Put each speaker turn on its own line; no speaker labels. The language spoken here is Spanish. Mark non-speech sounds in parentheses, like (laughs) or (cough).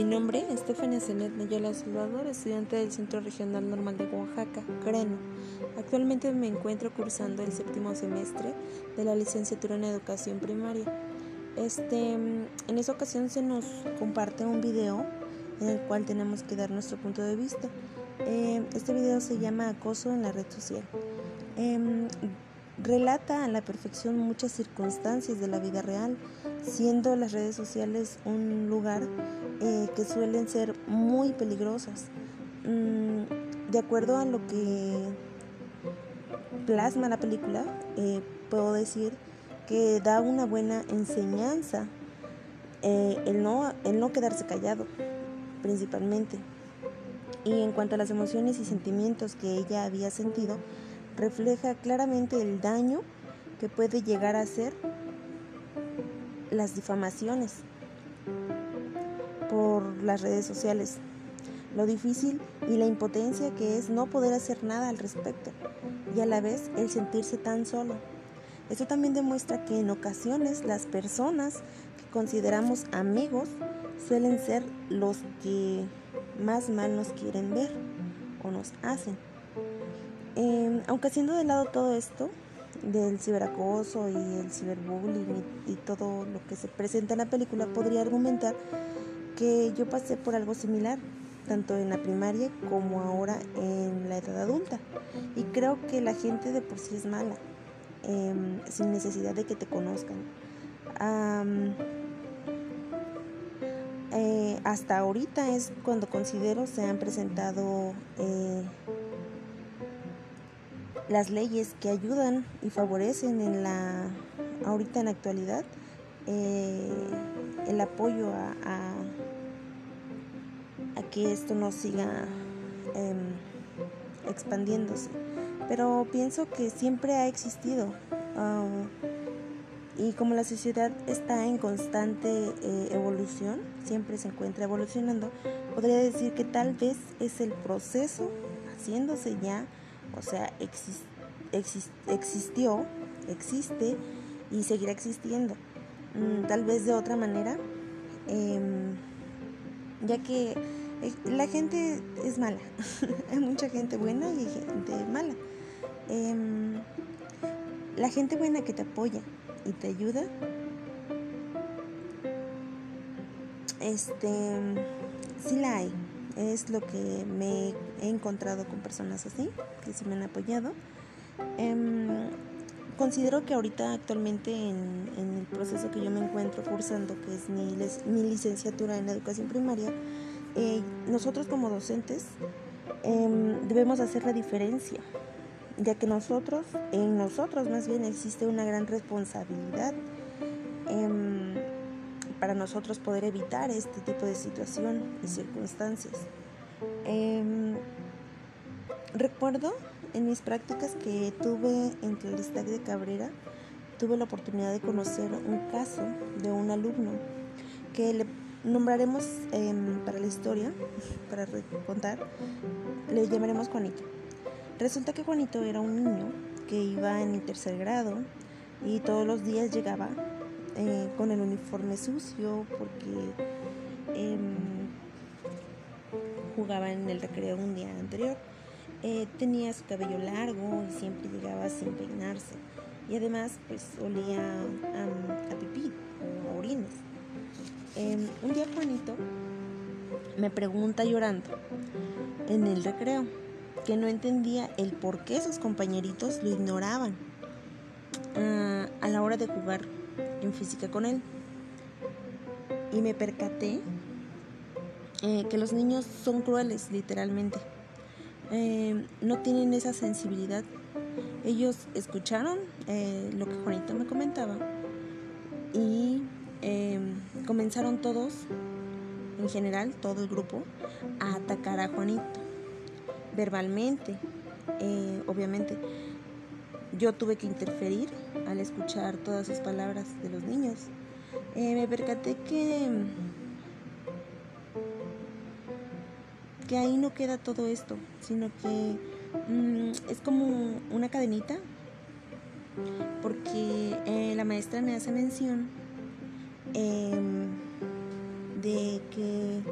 Mi nombre es Estefania Zenet Nayala Salvador, estudiante del Centro Regional Normal de Oaxaca, CRENO. Actualmente me encuentro cursando el séptimo semestre de la licenciatura en Educación Primaria. Este, en esta ocasión se nos comparte un video en el cual tenemos que dar nuestro punto de vista. Eh, este video se llama Acoso en la red social. Em, relata a la perfección muchas circunstancias de la vida real, siendo las redes sociales un lugar eh, que suelen ser muy peligrosas. Mm, de acuerdo a lo que plasma la película, eh, puedo decir que da una buena enseñanza eh, el, no, el no quedarse callado, principalmente. Y en cuanto a las emociones y sentimientos que ella había sentido, refleja claramente el daño que puede llegar a ser las difamaciones por las redes sociales, lo difícil y la impotencia que es no poder hacer nada al respecto y a la vez el sentirse tan solo. Esto también demuestra que en ocasiones las personas que consideramos amigos suelen ser los que más mal nos quieren ver o nos hacen. Em, aunque haciendo de lado todo esto, del ciberacoso y el ciberbullying y, todo lo que se presenta en la película, podría argumentar que yo pasé por algo similar, tanto en la primaria como ahora en la edad adulta. Y creo que la gente de por sí es mala, em, sin necesidad de que te conozcan. Eh, hasta ahorita es cuando considero se han presentado eh, las leyes que ayudan y favorecen en la ahorita en la actualidad eh, el apoyo a, a, que esto no siga em, expandiéndose. Pero pienso que siempre ha existido ah, y como la sociedad está en constante eh, evolución siempre se encuentra evolucionando podría decir que tal vez es el proceso haciéndose ya o sea, existió, existe y seguirá existiendo. Mm, tal vez de otra manera, em, ya que la gente es mala. (laughs) hay mucha gente buena y hay gente mala. Em, la gente buena que te apoya y te ayuda, este, sí la hay es lo que me he encontrado con personas así, que sí me han apoyado. Em, considero que ahorita actualmente en, el proceso que yo me encuentro cursando, que es mi, mi licenciatura en educación primaria, eh, nosotros como docentes em, debemos hacer la diferencia, ya que nosotros, en nosotros más bien existe una gran responsabilidad em, para nosotros poder evitar este tipo de situación y circunstancias. Em, recuerdo en mis prácticas que tuve en Tlalistag de Cabrera, tuve la oportunidad de conocer un caso de un alumno que le nombraremos em, para la historia, (laughs) para contar, le llamaremos Juanito. Resulta que Juanito era un niño que iba en el tercer grado y todos los días llegaba eh, con el uniforme sucio porque em, jugaba en el recreo un día anterior. Eh, tenía su cabello largo y siempre llegaba sin peinarse. Y además pues olía a, pipí o a orines. Em, un día Juanito me pregunta llorando en el recreo que no entendía el por qué sus compañeritos lo ignoraban ah, a la hora de jugar en física con él. Y me percaté eh, que los niños son crueles, literalmente. Eh, no tienen esa sensibilidad. Ellos escucharon eh, lo que Juanito me comentaba y comenzaron todos, en general, todo el grupo, a atacar a Juanito verbalmente, obviamente yo tuve que interferir al escuchar todas sus palabras de los niños. Me percaté que, ahí no queda todo esto, sino que mm, es como una cadenita, porque eh, la maestra me hace mención em, de que